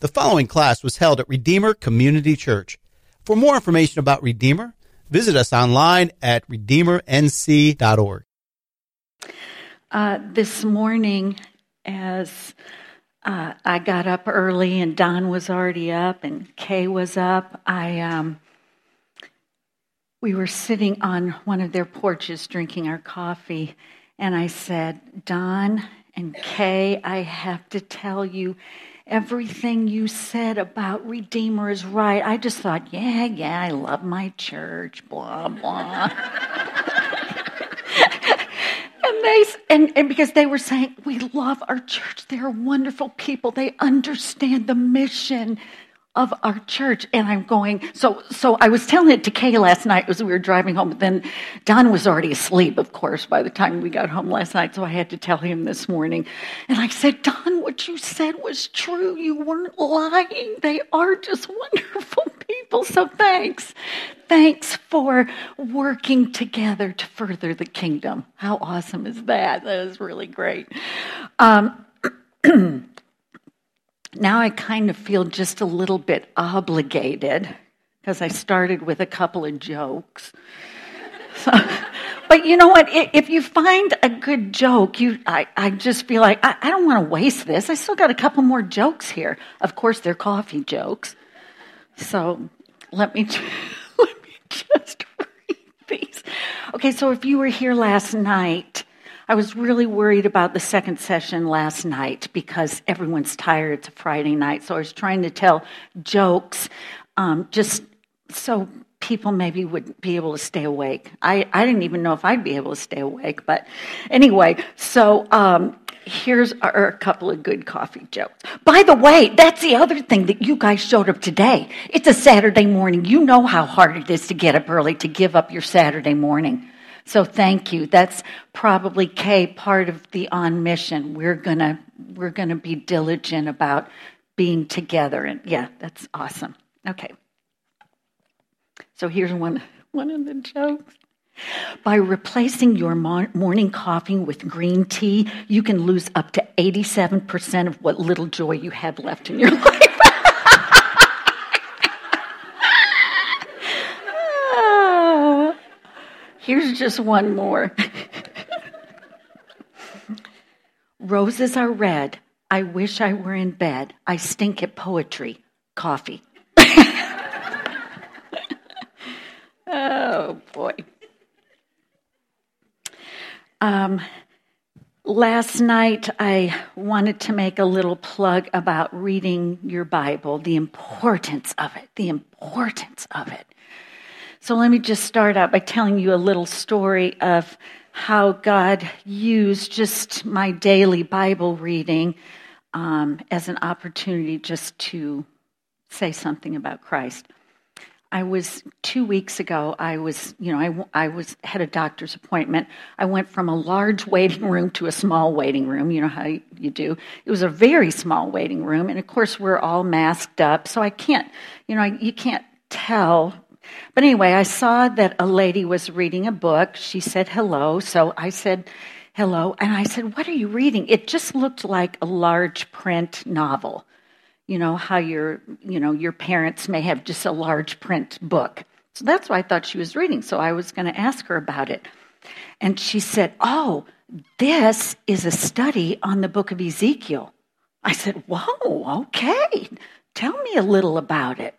The following class was held at Redeemer Community Church. For more information about Redeemer, visit us online at redeemernc.org. Uh, this morning, as uh, I got up early and Don was already up and Kay was up, I um, we were sitting on one of their porches drinking our coffee, and I said, Don and Kay, I have to tell you everything you said about Redeemer is right. I just thought, yeah, yeah, I love my church, blah, blah. and they and, and because they were saying, we love our church. They're wonderful people. They understand the mission of our church. And I'm going, so so I was telling it to Kay last night as we were driving home, but then Don was already asleep, of course, by the time we got home last night. So I had to tell him this morning. And I said, Don, what you said was true. You weren't lying. They are just wonderful people. So thanks. Thanks for working together to further the kingdom. How awesome is that? That is really great. Um, now I kind of feel just a little bit obligated because I started with a couple of jokes. So, but you know what? If you find a good joke, you, I, I just feel like I, I don't want to waste this. I still got a couple more jokes here. Of course, they're coffee jokes. So let me, let me just read these. Okay, so if you were here last night, I was really worried about the second session last night because everyone's tired. It's a Friday night. So I was trying to tell jokes um, just so people maybe would be able to stay awake. I, I didn't even know if I'd be able to stay awake. But anyway, so um, here's are a couple of good coffee jokes. By the way, that's the other thing that you guys showed up today. It's a Saturday morning. You know how hard it is to get up early to give up your Saturday morning. So thank you. That's probably Kay part of the on mission. We're gonna we're gonna be diligent about being together, and yeah, that's awesome. Okay. So here's one one of the jokes. By replacing your morning coffee with green tea, you can lose up to 87% of what little joy you have left in your life. Here's just one more. Roses are red. I wish I were in bed. I stink at poetry. Coffee. oh, boy. Um, last night, I wanted to make a little plug about reading your Bible, the importance of it, the importance of it. So let me just start out by telling you a little story of how God used just my daily Bible reading um, as an opportunity just to say something about Christ. I was two weeks ago. I was, you know, I, I was had a doctor's appointment. I went from a large waiting room to a small waiting room. You know how you do. It was a very small waiting room, and of course we're all masked up, so I can't, you know, you can't tell but anyway, I saw that a lady was reading a book. She said hello. So I said hello. And I said, What are you reading? It just looked like a large print novel. You know, how your, you know, your parents may have just a large print book. So that's what I thought she was reading. So I was going to ask her about it. And she said, Oh, this is a study on the book of Ezekiel. I said, Whoa, okay. Tell me a little about it.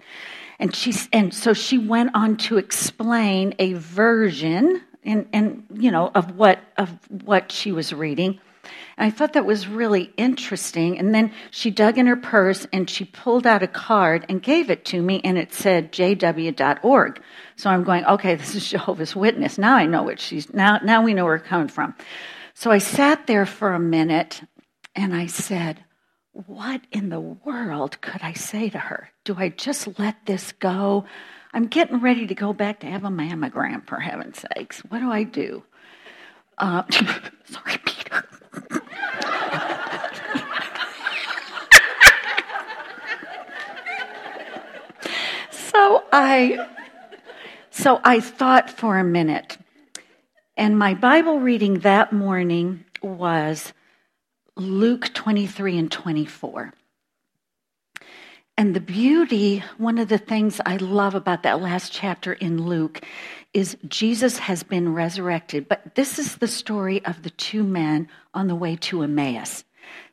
And, she, and so she went on to explain a version and, and you know of what of what she was reading. And I thought that was really interesting. And then she dug in her purse and she pulled out a card and gave it to me, and it said jw.org. So I'm going, okay, this is Jehovah's Witness. Now I know what she's now. Now we know where it's coming from. So I sat there for a minute, and I said, what in the world could I say to her? Do I just let this go? I'm getting ready to go back to have a mammogram, for heaven's sakes. What do I do? Uh, sorry, Peter. so I so I thought for a minute. And my Bible reading that morning was Luke 23 and 24. And the beauty, one of the things I love about that last chapter in Luke is Jesus has been resurrected. But this is the story of the two men on the way to Emmaus.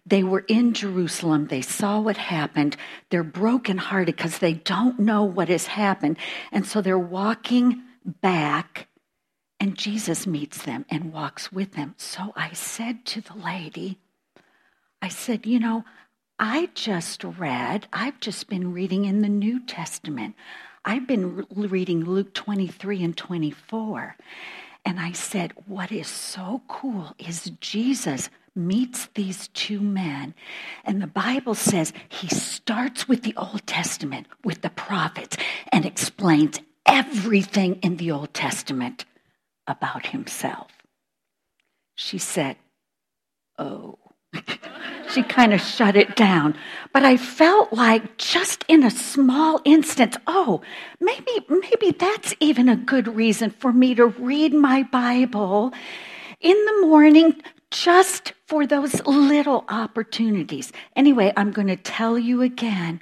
They were in Jerusalem. They saw what happened. They're brokenhearted because they don't know what has happened. And so they're walking back, and Jesus meets them and walks with them. So I said to the lady, I said, You know, I just read, I've just been reading in the New Testament. I've been reading Luke 23 and 24. And I said, What is so cool is Jesus meets these two men. And the Bible says he starts with the Old Testament, with the prophets, and explains everything in the Old Testament about himself. She said, Oh. She kind of shut it down. But I felt like just in a small instance, oh, maybe maybe that's even a good reason for me to read my Bible in the morning just for those little opportunities. Anyway, I'm going to tell you again,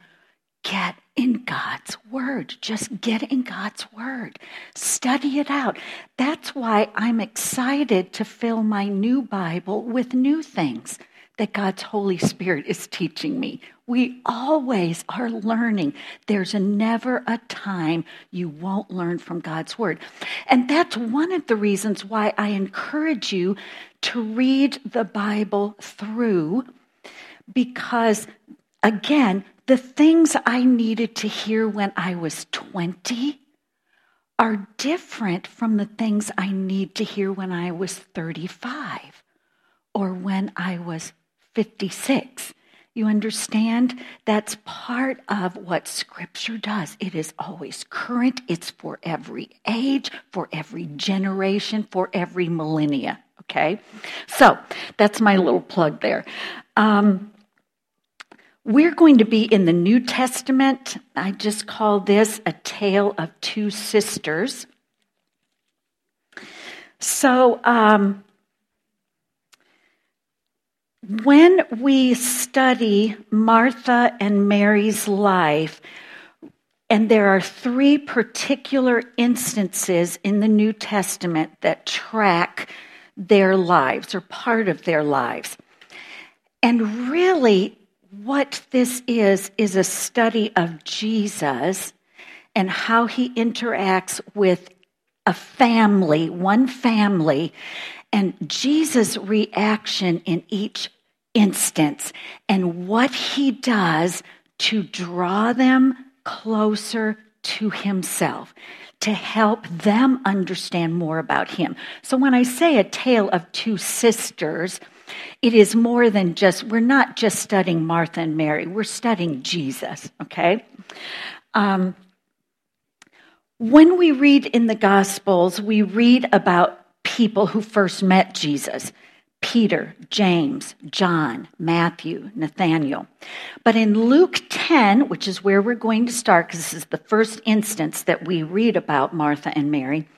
get in God's Word. Just get in God's Word. Study it out. That's why I'm excited to fill my new Bible with new things that God's Holy Spirit is teaching me. We always are learning. There's never a time you won't learn from God's Word. And that's one of the reasons why I encourage you to read the Bible through, because again, the things I needed to hear when I was 20 are different from the things I need to hear when I was 35 or when I was 56. You understand? That's part of what Scripture does. It is always current, it's for every age, for every generation, for every millennia. Okay? So that's my little plug there. Um, we're going to be in the New Testament. I just call this a tale of two sisters. So, um, when we study Martha and Mary's life, and there are three particular instances in the New Testament that track their lives or part of their lives. And really, what this is, is a study of Jesus and how he interacts with a family, one family, and Jesus' reaction in each instance and what he does to draw them closer to himself, to help them understand more about him. So when I say a tale of two sisters, it is more than just, we're not just studying Martha and Mary, we're studying Jesus, okay? Um, when we read in the Gospels, we read about people who first met Jesus. Peter, James, John, Matthew, Nathaniel. But in Luke 10, which is where we're going to start, because this is the first instance that we read about Martha and Mary,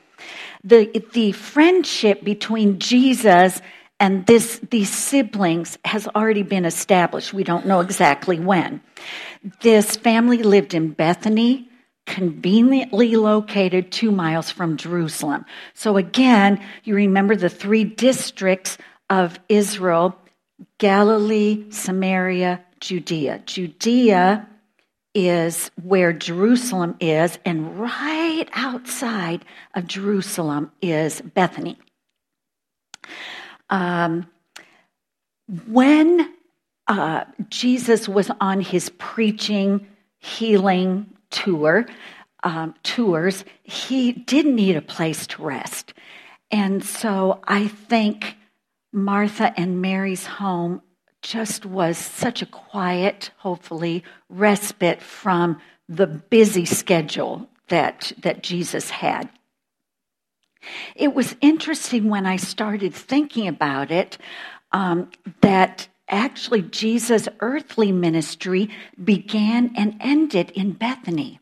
the, the friendship between Jesus and this, these siblings has already been established. We don't know exactly when. This family lived in Bethany, conveniently located two miles from Jerusalem. So, again, you remember the three districts of Israel Galilee, Samaria, Judea. Judea is where Jerusalem is, and right outside of Jerusalem is Bethany. Um, when uh, Jesus was on his preaching, healing tour, um, tours, he did need a place to rest. And so I think Martha and Mary's home just was such a quiet, hopefully, respite from the busy schedule that, that Jesus had. It was interesting when I started thinking about it um, that actually Jesus' earthly ministry began and ended in Bethany.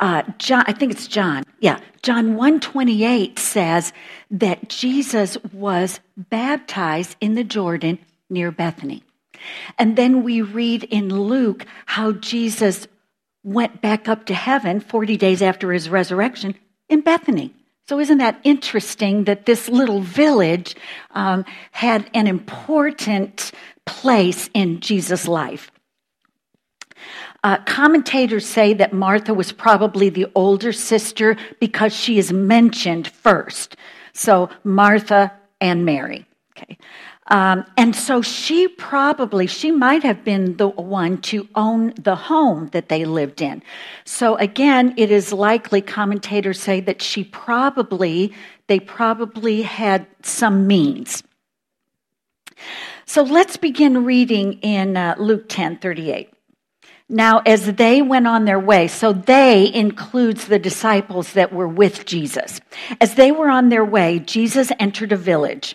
Uh, John, I think it's John. Yeah, John 128 says that Jesus was baptized in the Jordan near Bethany. And then we read in Luke how Jesus went back up to heaven 40 days after his resurrection in Bethany. So, isn't that interesting that this little village um, had an important place in Jesus' life? Uh, commentators say that Martha was probably the older sister because she is mentioned first. So, Martha and Mary. Okay. Um, and so she probably, she might have been the one to own the home that they lived in. So again, it is likely, commentators say that she probably, they probably had some means. So let's begin reading in uh, Luke 10 38. Now, as they went on their way, so they includes the disciples that were with Jesus. As they were on their way, Jesus entered a village,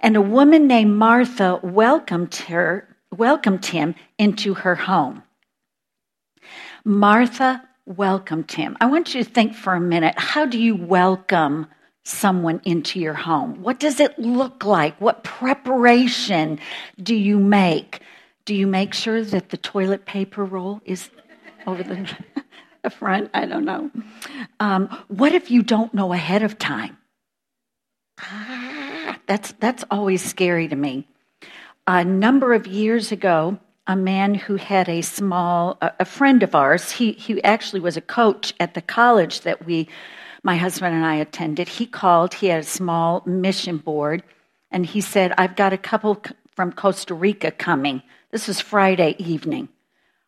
and a woman named Martha welcomed her, welcomed him into her home. Martha welcomed him. I want you to think for a minute, how do you welcome someone into your home? What does it look like? What preparation do you make? Do you make sure that the toilet paper roll is over the, the front? I don't know. Um, what if you don't know ahead of time? Ah, that's, that's always scary to me. A number of years ago, a man who had a small, a, a friend of ours, he, he actually was a coach at the college that we, my husband and I attended. He called, he had a small mission board, and he said, I've got a couple from Costa Rica coming this is Friday evening.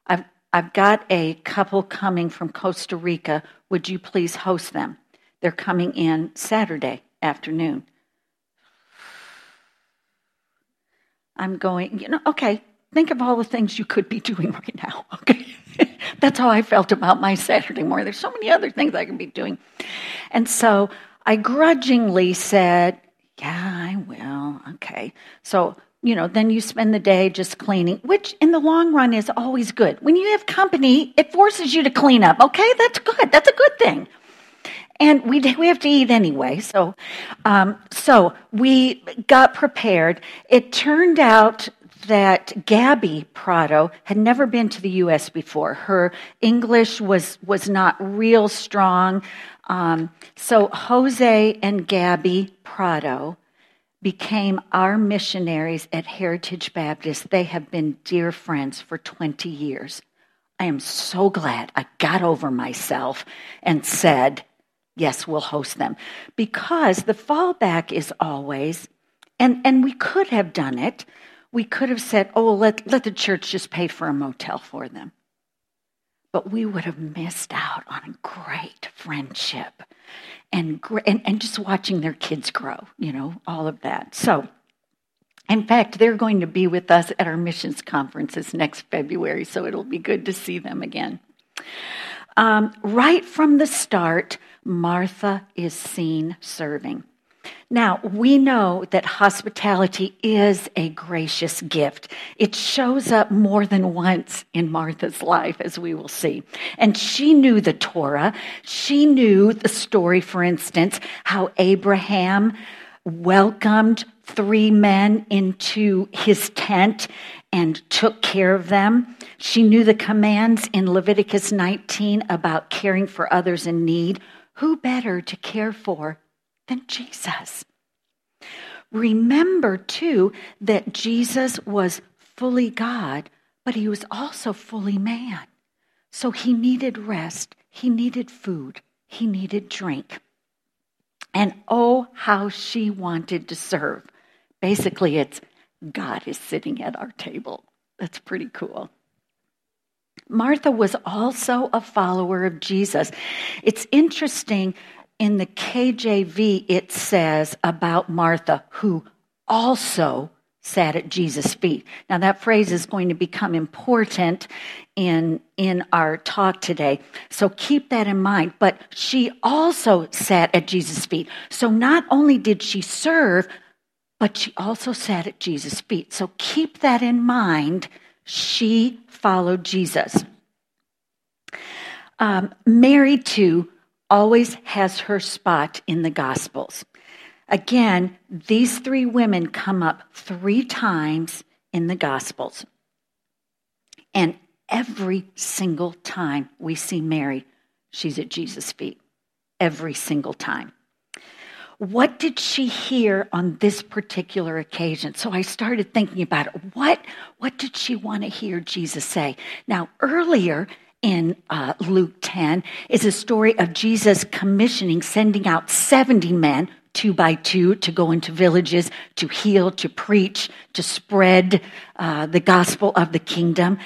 I've, I've got a couple coming from Costa Rica. Would you please host them? They're coming in Saturday afternoon. I'm going, you know, okay, think of all the things you could be doing right now, okay? That's how I felt about my Saturday morning. There's so many other things I can be doing. And so I grudgingly said, yeah, I will. Okay. So you know, then you spend the day just cleaning, which in the long run is always good. When you have company, it forces you to clean up. Okay, that's good. That's a good thing. And we we have to eat anyway, so um, so we got prepared. It turned out that Gabby Prado had never been to the U.S. before. Her English was was not real strong. Um, so Jose and Gabby Prado became our missionaries at Heritage Baptist. They have been dear friends for 20 years. I am so glad I got over myself and said, yes, we'll host them. Because the fallback is always, and, and we could have done it, we could have said, oh, let, let the church just pay for a motel for them. But we would have missed out on a great friendship and, and, and just watching their kids grow, you know, all of that. So, in fact, they're going to be with us at our missions conferences next February, so it'll be good to see them again. Um, right from the start, Martha is seen serving. Now, we know that hospitality is a gracious gift. It shows up more than once in Martha's life, as we will see. And she knew the Torah. She knew the story, for instance, how Abraham welcomed three men into his tent and took care of them. She knew the commands in Leviticus 19 about caring for others in need. Who better to care for than Jesus. Remember, too, that Jesus was fully God, but he was also fully man. So he needed rest, he needed food, he needed drink. And oh, how she wanted to serve. Basically, it's God is sitting at our table. That's pretty cool. Martha was also a follower of Jesus. It's interesting in the KJV, it says about Martha, who also sat at Jesus' feet. Now, that phrase is going to become important in, in our talk today. So keep that in mind. But she also sat at Jesus' feet. So not only did she serve, but she also sat at Jesus' feet. So keep that in mind. She followed Jesus. Um, married to always has her spot in the Gospels. Again, these three women come up three times in the Gospels. And every single time we see Mary, she's at Jesus' feet. Every single time. What did she hear on this particular occasion? So I started thinking about it. What, what did she want to hear Jesus say? Now, earlier in uh, Luke 10 is a story of Jesus commissioning, sending out 70 men two by two to go into villages to heal, to preach, to spread uh, the gospel of the kingdom.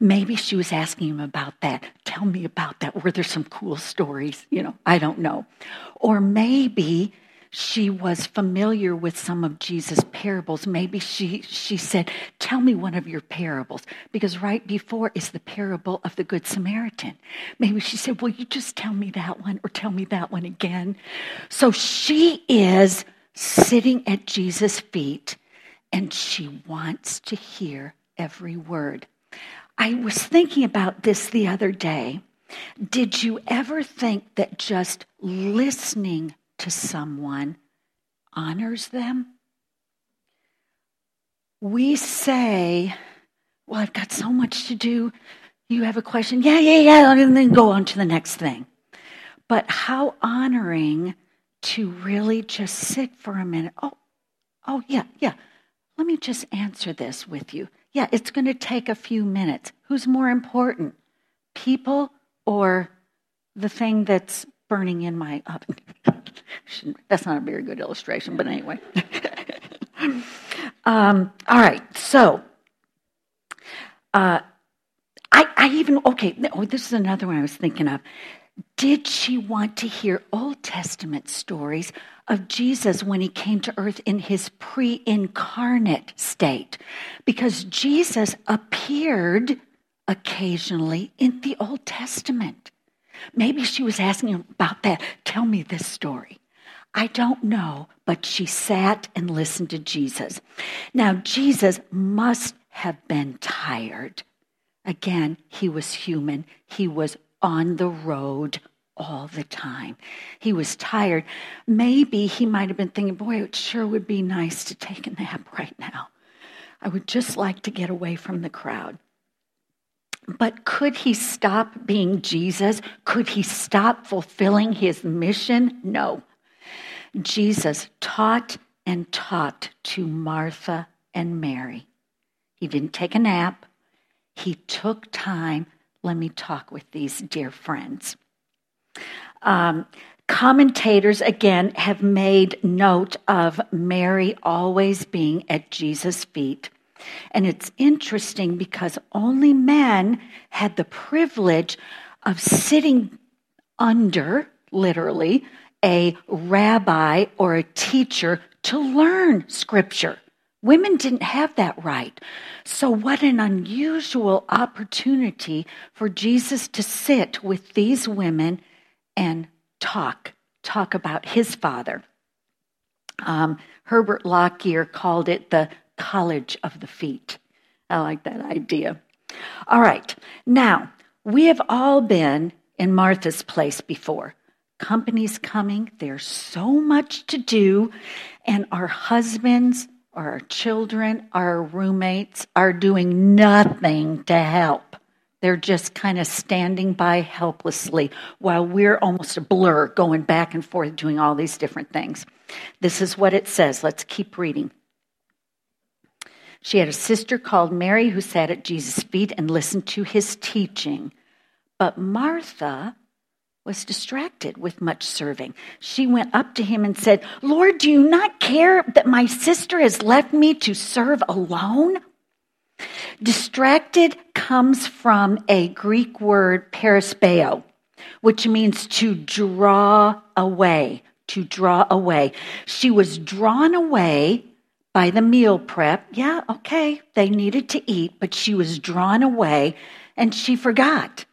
Maybe she was asking him about that. Tell me about that. Were there some cool stories? You know, I don't know. Or maybe she was familiar with some of Jesus' parables. Maybe she, she said, Tell me one of your parables. Because right before is the parable of the Good Samaritan. Maybe she said, Will you just tell me that one or tell me that one again? So she is sitting at Jesus' feet and she wants to hear every word. I was thinking about this the other day. Did you ever think that just listening to someone honors them? We say, Well, I've got so much to do. You have a question? Yeah, yeah, yeah. And then go on to the next thing. But how honoring to really just sit for a minute. Oh, oh, yeah, yeah. Let me just answer this with you. Yeah, it's going to take a few minutes. Who's more important, people or the thing that's burning in my oven? That's not a very good illustration, but anyway. um, all right, so uh, I, I even, okay, oh, this is another one I was thinking of. Did she want to hear Old Testament stories of Jesus when he came to earth in his pre incarnate state? Because Jesus appeared occasionally in the Old Testament. Maybe she was asking about that. Tell me this story. I don't know, but she sat and listened to Jesus. Now, Jesus must have been tired. Again, he was human, he was on the road all the time. He was tired. Maybe he might have been thinking, boy, it sure would be nice to take a nap right now. I would just like to get away from the crowd. But could he stop being Jesus? Could he stop fulfilling his mission? No. Jesus taught and taught to Martha and Mary. He didn't take a nap, he took time let me talk with these dear friends. Um, commentators, again, have made note of Mary always being at Jesus' feet. And it's interesting because only men had the privilege of sitting under, literally, a rabbi or a teacher to learn scripture. Women didn't have that right. So, what an unusual opportunity for Jesus to sit with these women and talk, talk about his father. Um, Herbert Lockyer called it the college of the feet. I like that idea. All right, now we have all been in Martha's place before. Company's coming, there's so much to do, and our husbands our children, our roommates are doing nothing to help. They're just kind of standing by helplessly while we're almost a blur going back and forth doing all these different things. This is what it says. Let's keep reading. She had a sister called Mary who sat at Jesus' feet and listened to his teaching. But Martha was distracted with much serving. She went up to him and said, Lord, do you not care that my sister has left me to serve alone? Distracted comes from a Greek word, perispeo, which means to draw away, to draw away. She was drawn away by the meal prep. Yeah, okay, they needed to eat, but she was drawn away and she forgot.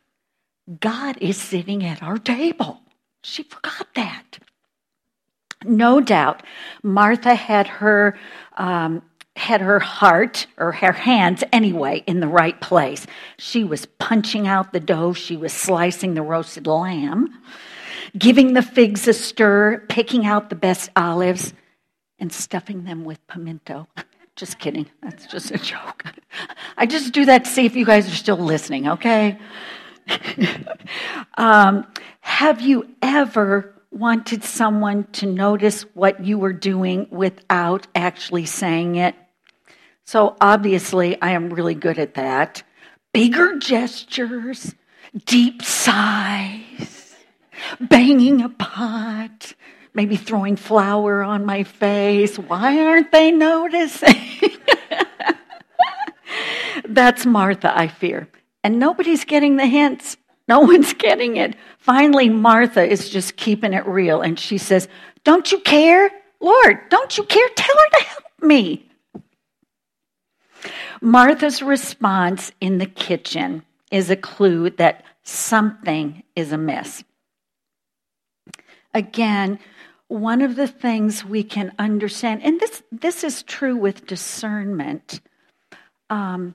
God is sitting at our table. She forgot that. No doubt, Martha had her um, had her heart or her hands anyway in the right place. She was punching out the dough. She was slicing the roasted lamb, giving the figs a stir, picking out the best olives, and stuffing them with pimento. Just kidding. That's just a joke. I just do that to see if you guys are still listening, okay? um, have you ever wanted someone to notice what you were doing without actually saying it? So obviously, I am really good at that. Bigger gestures, deep sighs, banging a pot, maybe throwing flour on my face. Why aren't they noticing? That's Martha, I fear. And nobody's getting the hints. No one's getting it. Finally, Martha is just keeping it real. And she says, Don't you care? Lord, don't you care? Tell her to help me. Martha's response in the kitchen is a clue that something is amiss. Again, one of the things we can understand, and this, this is true with discernment, um,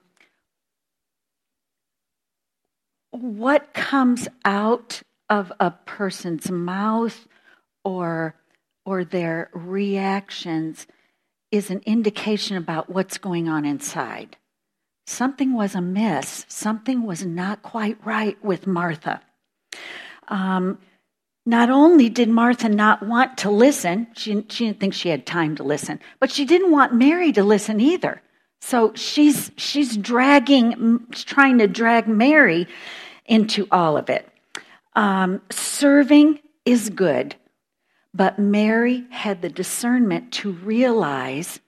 what comes out of a person's mouth or, or their reactions is an indication about what's going on inside. Something was amiss. Something was not quite right with Martha. Um, not only did Martha not want to listen, she, she didn't think she had time to listen, but she didn't want Mary to listen either. So she's, she's dragging, trying to drag Mary into all of it. Um, serving is good, but Mary had the discernment to realize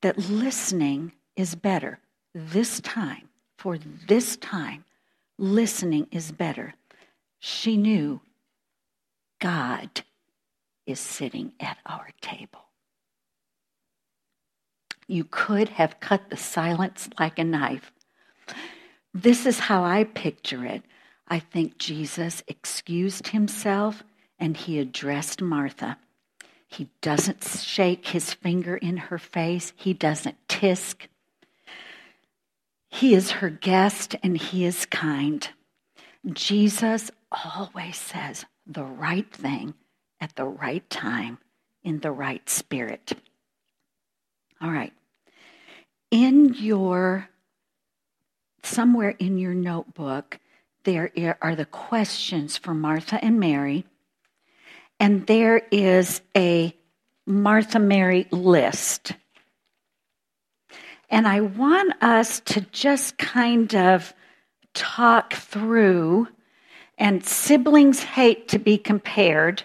that listening is better. This time, for this time, listening is better. She knew God is sitting at our table. You could have cut the silence like a knife. This is how I picture it. I think Jesus excused himself and he addressed Martha. He doesn't shake his finger in her face, he doesn't tisk. He is her guest and he is kind. Jesus always says the right thing at the right time in the right spirit. All right. In your, somewhere in your notebook, there are the questions for Martha and Mary, and there is a Martha Mary list. And I want us to just kind of talk through, and siblings hate to be compared,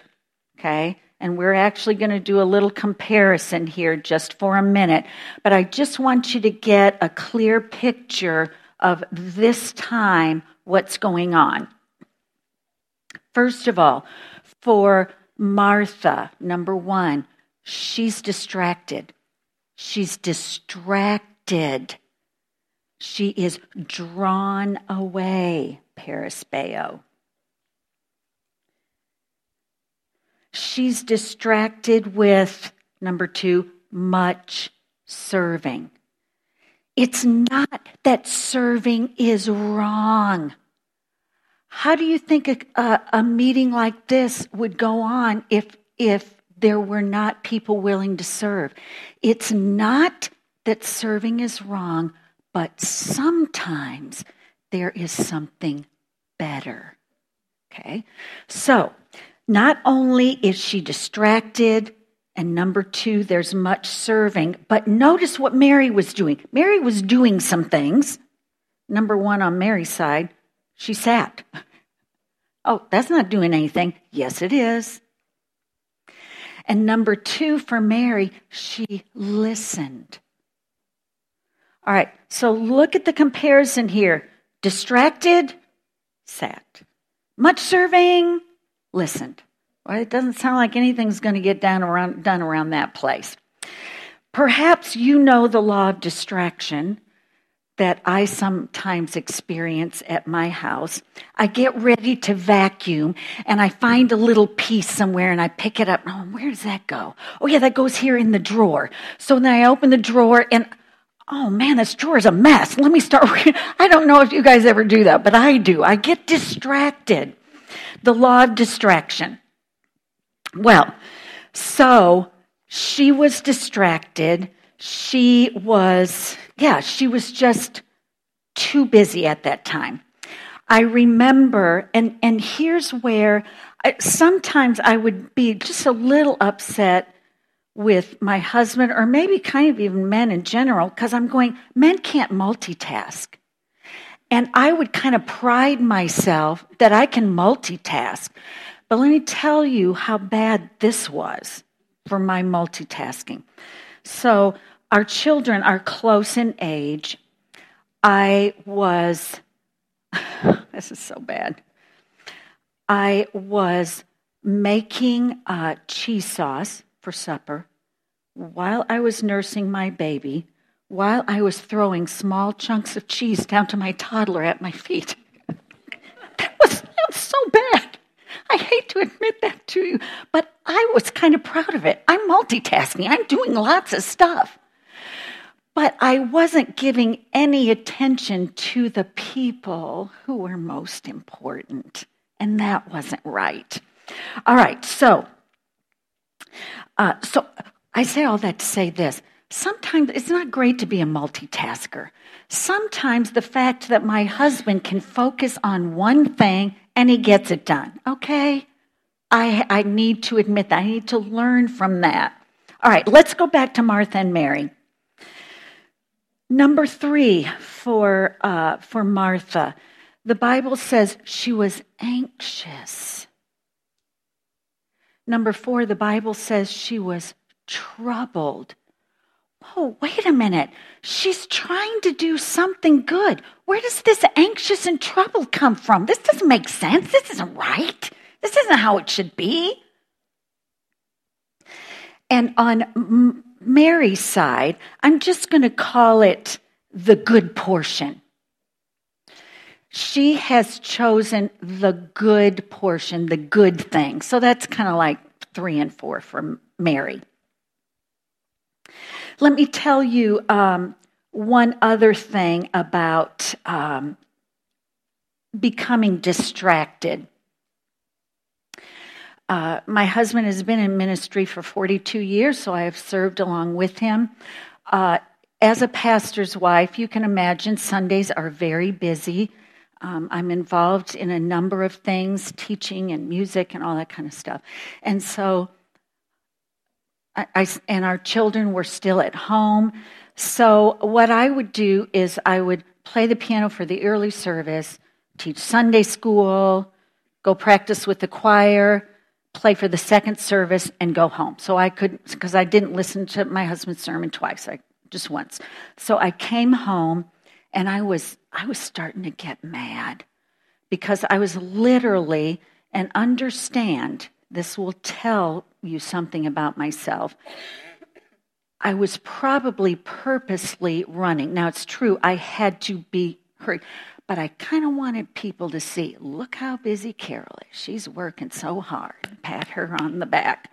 okay? And we're actually going to do a little comparison here just for a minute. But I just want you to get a clear picture of this time, what's going on. First of all, for Martha, number one, she's distracted. She's distracted. She is drawn away, perispeo. She's distracted with, number two, much serving. It's not that serving is wrong. How do you think a, a, a, meeting like this would go on if, if there were not people willing to serve? It's not that serving is wrong, but sometimes there is something better. Okay? So, not only is she distracted, and number two, there's much serving, but notice what Mary was doing. Mary was doing some things. Number one, on Mary's side, she sat. Oh, that's not doing anything. Yes, it is. And number two, for Mary, she listened. All right, so look at the comparison here. Distracted, sat. Much serving, listened. Well, it doesn't sound like anything's going to get done around, done around that place. Perhaps you know the law of distraction that I sometimes experience at my house. I get ready to vacuum and I find a little piece somewhere and I pick it up. Oh, where does that go? Oh, yeah, that goes here in the drawer. So then I open the drawer and oh man, this drawer is a mess. Let me start. I don't know if you guys ever do that, but I do. I get distracted. The law of distraction. Well, so she was distracted. she was, yeah, she was just too busy at that time. I remember, and, and here's where I, sometimes I would be just a little upset with my husband, or maybe kind of even men in general, because I'm going, men can't multitask. And I would kind of pride myself that I can multitask. But let me tell you how bad this was for my multitasking. So, our children are close in age. I was, this is so bad. I was making uh, cheese sauce for supper while I was nursing my baby, while I was throwing small chunks of cheese down to my toddler at my feet. that, was, so bad. I hate to admit that to you, but I was kind of proud of it. I'm multitasking, I'm doing lots of stuff. But I wasn't giving any attention to the people who were most important. And that wasn't right. All right, so uh, so I say all that to say this. Sometimes it's not great to be a multitasker. Sometimes the fact that my husband can focus on one thing and he gets it done, okay? I, I need to admit that. I need to learn from that. All right, let's go back to Martha and Mary. Number three for, uh, for Martha, the Bible says she was anxious. Number four, the Bible says she was troubled. Oh, wait a minute. She's trying to do something good. Where does this anxious and troubled come from? This doesn't make sense. This isn't right. This isn't how it should be. And on Mary's side, I'm just going to call it the good portion. She has chosen the good portion, the good thing. So that's kind of like three and four for Mary. Let me tell you um, one other thing about um, becoming distracted. Uh, my husband has been in ministry for 42 years, so I have served along with him. Uh, as a pastor's wife, you can imagine Sundays are very busy. Um, I'm involved in a number of things, teaching and music and all that kind of stuff. And so, I, I, and our children were still at home. So, what I would do is I would play the piano for the early service, teach Sunday school, go practice with the choir, play for the second service and go home. So I could, because I didn't listen to my husband's sermon twice, I just once. So I came home and I was, I was starting to get mad because I was literally, and understand, this will tell you something about myself. I was probably purposely running. Now it's true, I had to be hurried. But I kind of wanted people to see look how busy Carol is. She's working so hard. Pat her on the back.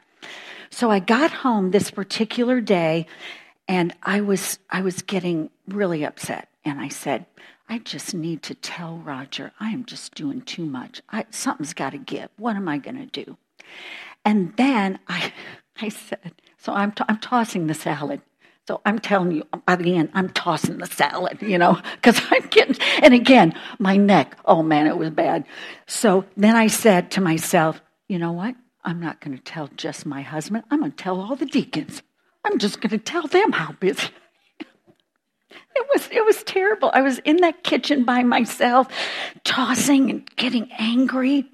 So I got home this particular day and I was I was getting really upset and I said, I just need to tell Roger I am just doing too much. I, something's got to give. What am I going to do? And then I I said, so I'm, t- I'm tossing the salad. So I'm telling you, by the end, I'm tossing the salad, you know, because I'm getting, and again, my neck, oh man, it was bad. So then I said to myself, you know what? I'm not going to tell just my husband. I'm going to tell all the deacons. I'm just going to tell them how busy. it was it was terrible. I was in that kitchen by myself, tossing and getting angry.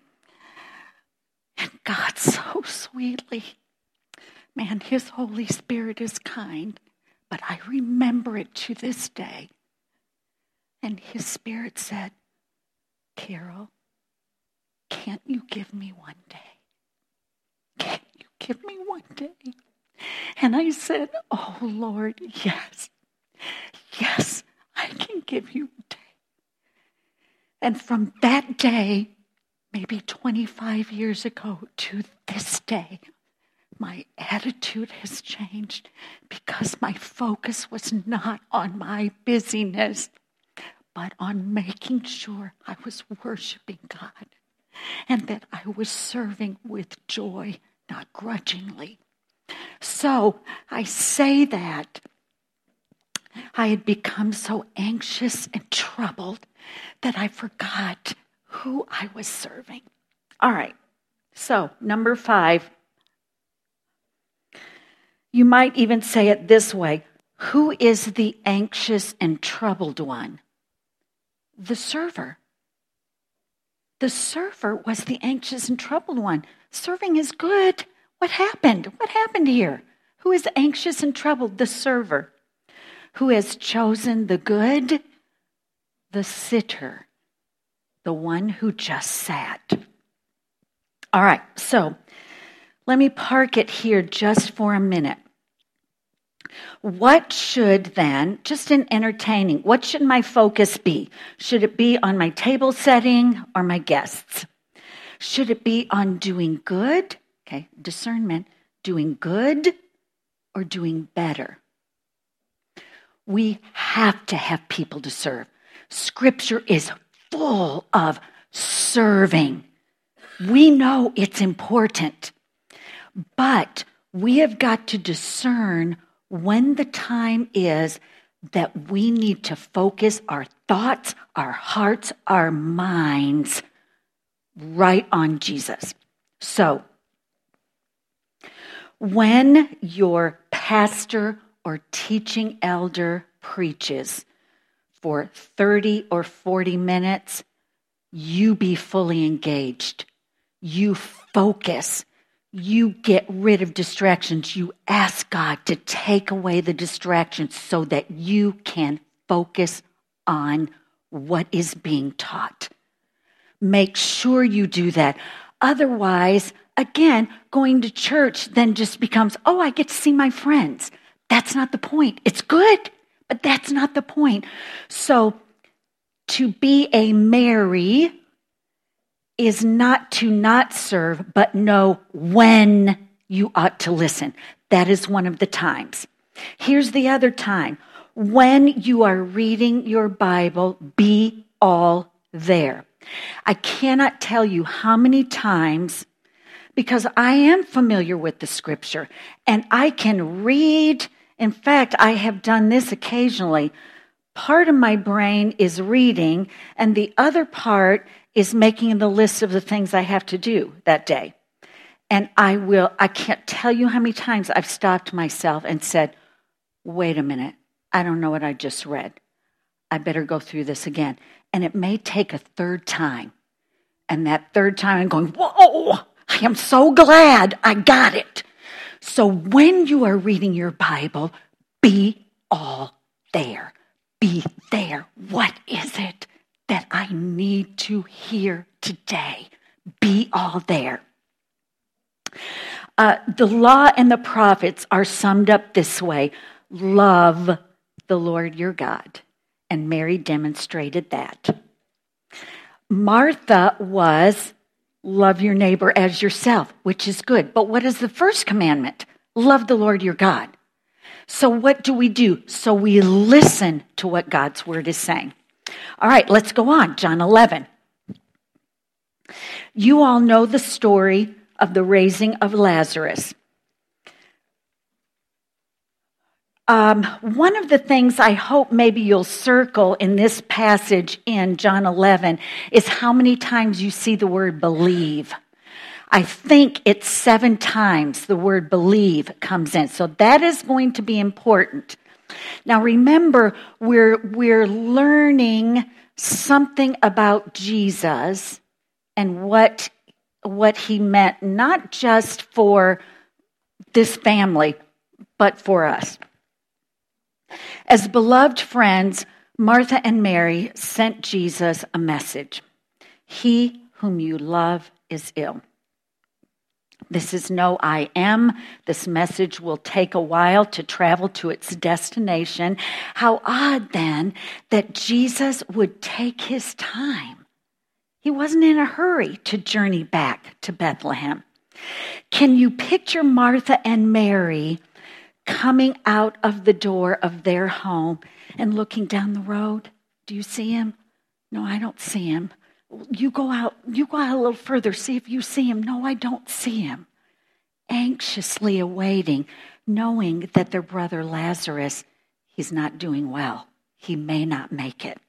And God so sweetly, man, His Holy Spirit is kind but I remember it to this day. And his spirit said, Carol, can't you give me one day? Can't you give me one day? And I said, Oh Lord, yes. Yes, I can give you a day. And from that day, maybe 25 years ago to this day, my attitude has changed because my focus was not on my busyness, but on making sure I was worshiping God and that I was serving with joy, not grudgingly. So I say that I had become so anxious and troubled that I forgot who I was serving. All right, so number five, you might even say it this way Who is the anxious and troubled one? The server. The server was the anxious and troubled one. Serving is good. What happened? What happened here? Who is anxious and troubled? The server. Who has chosen the good? The sitter. The one who just sat. All right, so let me park it here just for a minute. What should then, just in entertaining, what should my focus be? Should it be on my table setting or my guests? Should it be on doing good? Okay, discernment, doing good or doing better? We have to have people to serve. Scripture is full of serving. We know it's important, but we have got to discern when the time is that we need to focus our thoughts, our hearts, our minds right on Jesus. So, when your pastor or teaching elder preaches for 30 or 40 minutes, you be fully engaged. You focus you get rid of distractions. You ask God to take away the distractions so that you can focus on what is being taught. Make sure you do that. Otherwise, again, going to church then just becomes, oh, I get to see my friends. That's not the point. It's good, but that's not the point. So, to be a Mary is not to not serve, but know when you ought to listen. That is one of the times. Here's the other time. When you are reading your Bible, be all there. I cannot tell you how many times, because I am familiar with the scripture and I can read. In fact, I have done this occasionally. Part of my brain is reading, and the other part is making the list of the things I have to do that day. And I will, I can't tell you how many times I've stopped myself and said, wait a minute, I don't know what I just read. I better go through this again. And it may take a third time. And that third time I'm going, whoa, I am so glad I got it. So when you are reading your Bible, be all there. Be there. What is it? that I need to hear today. Be all there. Uh, the law and the prophets are summed up this way love the Lord your God. And Mary demonstrated that. Martha was love your neighbor as yourself, which is good. But what is the first commandment? Love the Lord your God. So, what do we do? So, we listen to what God's word is saying. All right, let's go on. John 11. You all know the story of the raising of Lazarus. Um, one of the things I hope maybe you'll circle in this passage in John 11 is how many times you see the word believe. I think it's seven times the word believe comes in. So that is going to be important. Now remember, we're, we're learning something about Jesus and what, what he meant, not just for this family, but for us. As beloved friends, Martha and Mary sent Jesus a message He whom you love is ill. This is no I am. This message will take a while to travel to its destination. How odd then that Jesus would take his time. He wasn't in a hurry to journey back to Bethlehem. Can you picture Martha and Mary coming out of the door of their home and looking down the road? Do you see him? No, I don't see him you go out, you go out a little further, see if you see him. No, I don't see him. Anxiously awaiting, knowing that their brother Lazarus, he's not doing well. He may not make it.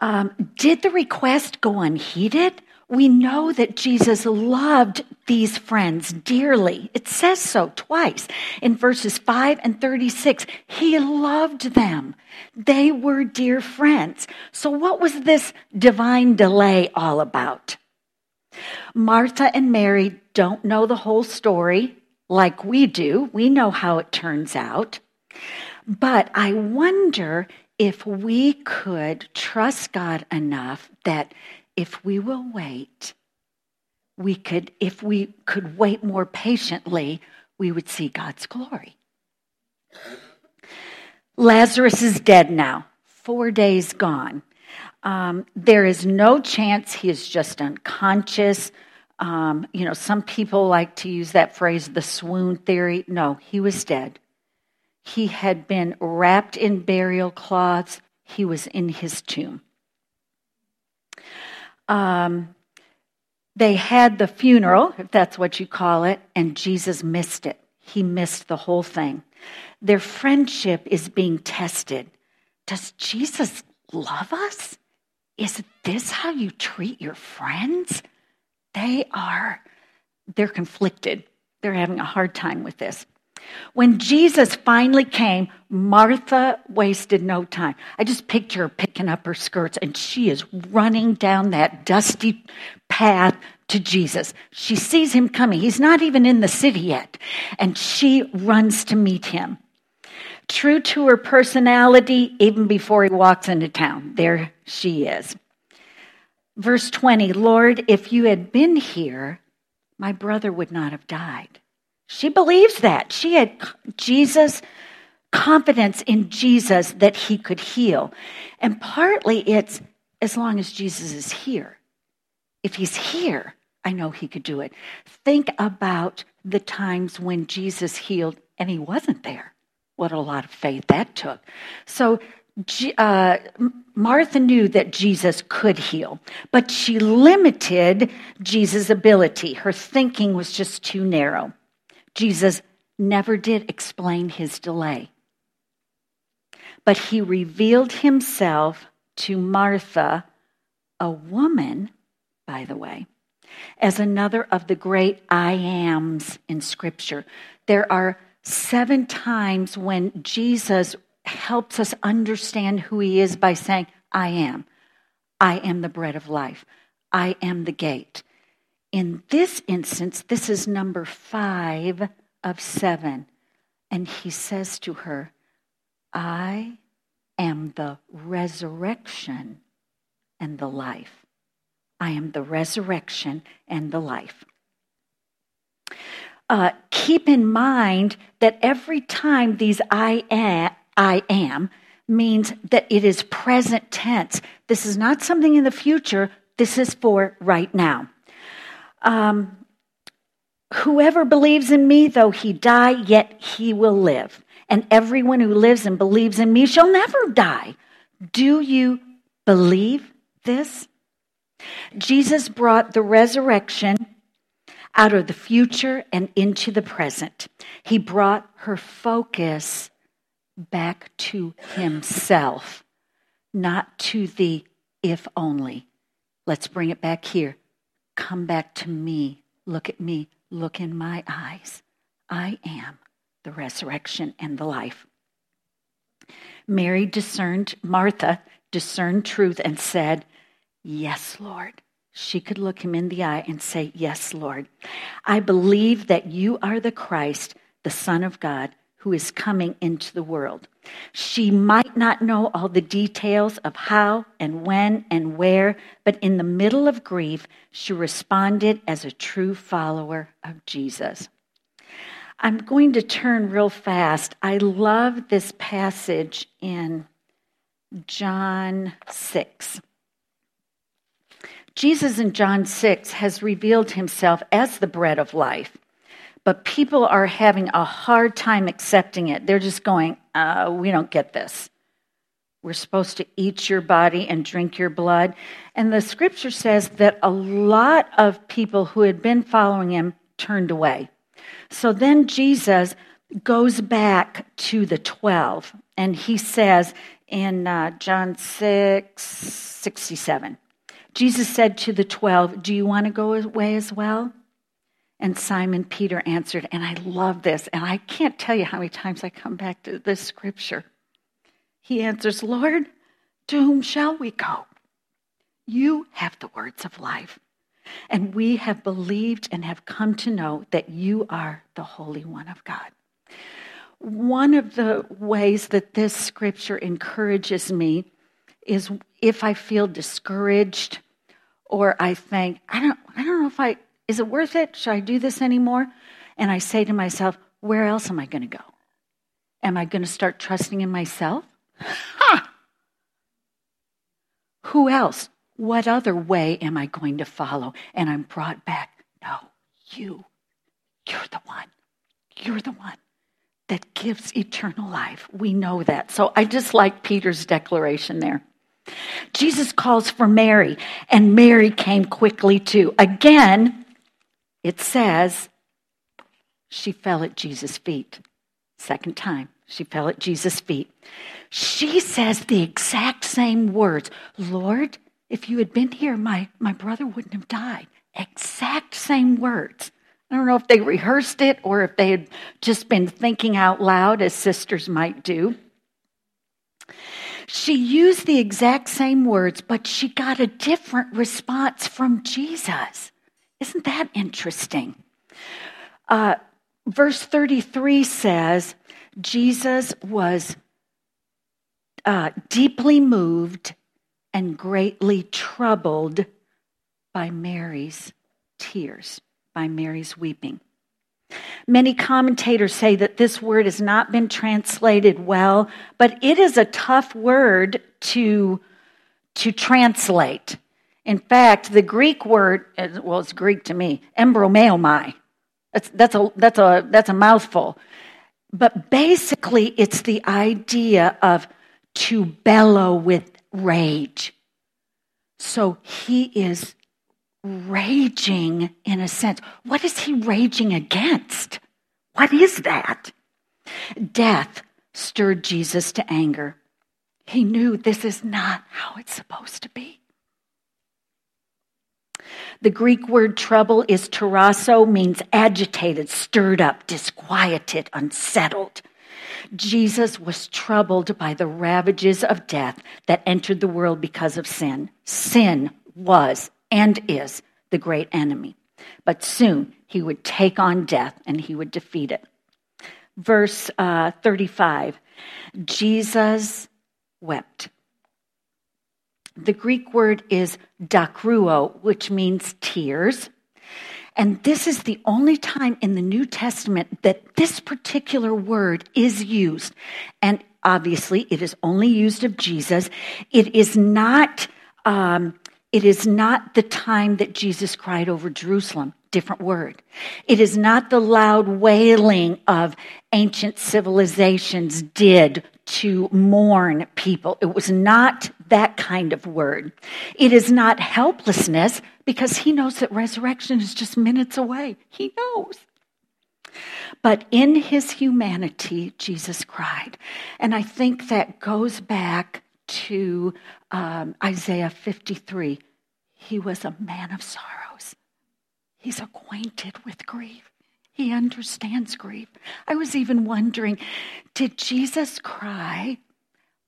Um, did the request go unheeded? We know that Jesus loved these friends dearly. It says so twice in verses 5 and 36. He loved them. They were dear friends. So, what was this divine delay all about? Martha and Mary don't know the whole story like we do. We know how it turns out. But I wonder if we could trust God enough that if we will wait, we could, if we could wait more patiently, we would see God's glory. Lazarus is dead now, four days gone. Um, there is no chance he is just unconscious. Um, you know, some people like to use that phrase, the swoon theory. No, he was dead. He had been wrapped in burial cloths, he was in his tomb. Um, they had the funeral, if that's what you call it, and Jesus missed it. He missed the whole thing. Their friendship is being tested. Does Jesus love us? Is this how you treat your friends? They are, they're conflicted. They're having a hard time with this. When Jesus finally came, Martha wasted no time. I just picture her picking up her skirts and she is running down that dusty path to Jesus. She sees him coming. He's not even in the city yet. And she runs to meet him. True to her personality, even before he walks into town, there she is. Verse 20 Lord, if you had been here, my brother would not have died. She believes that. She had Jesus, confidence in Jesus that he could heal. And partly it's as long as Jesus is here. If he's here, I know he could do it. Think about the times when Jesus healed and he wasn't there. What a lot of faith that took. So uh, Martha knew that Jesus could heal, but she limited Jesus' ability. Her thinking was just too narrow. Jesus never did explain his delay. But he revealed himself to Martha, a woman, by the way, as another of the great I ams in Scripture. There are seven times when Jesus helps us understand who he is by saying, I am. I am the bread of life. I am the gate. In this instance, this is number five of seven. And he says to her, I am the resurrection and the life. I am the resurrection and the life. Uh, keep in mind that every time these I am, I am means that it is present tense. This is not something in the future, this is for right now. Um, Whoever believes in me, though he die, yet he will live. And everyone who lives and believes in me shall never die. Do you believe this? Jesus brought the resurrection out of the future and into the present. He brought her focus back to himself, not to the if only. Let's bring it back here. Come back to me. Look at me. Look in my eyes. I am the resurrection and the life. Mary discerned, Martha discerned truth and said, Yes, Lord. She could look him in the eye and say, Yes, Lord. I believe that you are the Christ, the Son of God, who is coming into the world. She might not know all the details of how and when and where, but in the middle of grief, she responded as a true follower of Jesus. I'm going to turn real fast. I love this passage in John 6. Jesus in John 6 has revealed himself as the bread of life but people are having a hard time accepting it. They're just going, uh, we don't get this. We're supposed to eat your body and drink your blood. And the scripture says that a lot of people who had been following him turned away. So then Jesus goes back to the 12, and he says in uh, John 6 67, Jesus said to the 12, Do you want to go away as well? And Simon Peter answered, and I love this, and I can't tell you how many times I come back to this scripture. He answers, Lord, to whom shall we go? You have the words of life. And we have believed and have come to know that you are the Holy One of God. One of the ways that this scripture encourages me is if I feel discouraged or I think, I don't, I don't know if I, is it worth it? Should I do this anymore? And I say to myself, where else am I going to go? Am I going to start trusting in myself? Ha! Who else? What other way am I going to follow? And I'm brought back. No, you. You're the one. You're the one that gives eternal life. We know that. So I just like Peter's declaration there. Jesus calls for Mary, and Mary came quickly too. Again, it says she fell at Jesus' feet. Second time, she fell at Jesus' feet. She says the exact same words Lord, if you had been here, my, my brother wouldn't have died. Exact same words. I don't know if they rehearsed it or if they had just been thinking out loud, as sisters might do. She used the exact same words, but she got a different response from Jesus. Isn't that interesting? Uh, verse 33 says Jesus was uh, deeply moved and greatly troubled by Mary's tears, by Mary's weeping. Many commentators say that this word has not been translated well, but it is a tough word to, to translate. In fact, the Greek word, well, it's Greek to me, embrimaomai. That's, that's, a, that's, a, that's a mouthful. But basically, it's the idea of to bellow with rage. So he is raging in a sense. What is he raging against? What is that? Death stirred Jesus to anger. He knew this is not how it's supposed to be. The Greek word trouble is tarasso, means agitated, stirred up, disquieted, unsettled. Jesus was troubled by the ravages of death that entered the world because of sin. Sin was and is the great enemy. But soon he would take on death and he would defeat it. Verse uh, 35 Jesus wept. The Greek word is dakruo, which means tears. And this is the only time in the New Testament that this particular word is used. And obviously, it is only used of Jesus. It is not. Um, it is not the time that Jesus cried over Jerusalem. Different word. It is not the loud wailing of ancient civilizations did to mourn people. It was not that kind of word. It is not helplessness because he knows that resurrection is just minutes away. He knows. But in his humanity, Jesus cried. And I think that goes back to um, Isaiah 53. He was a man of sorrows, he's acquainted with grief. He understands grief. I was even wondering did Jesus cry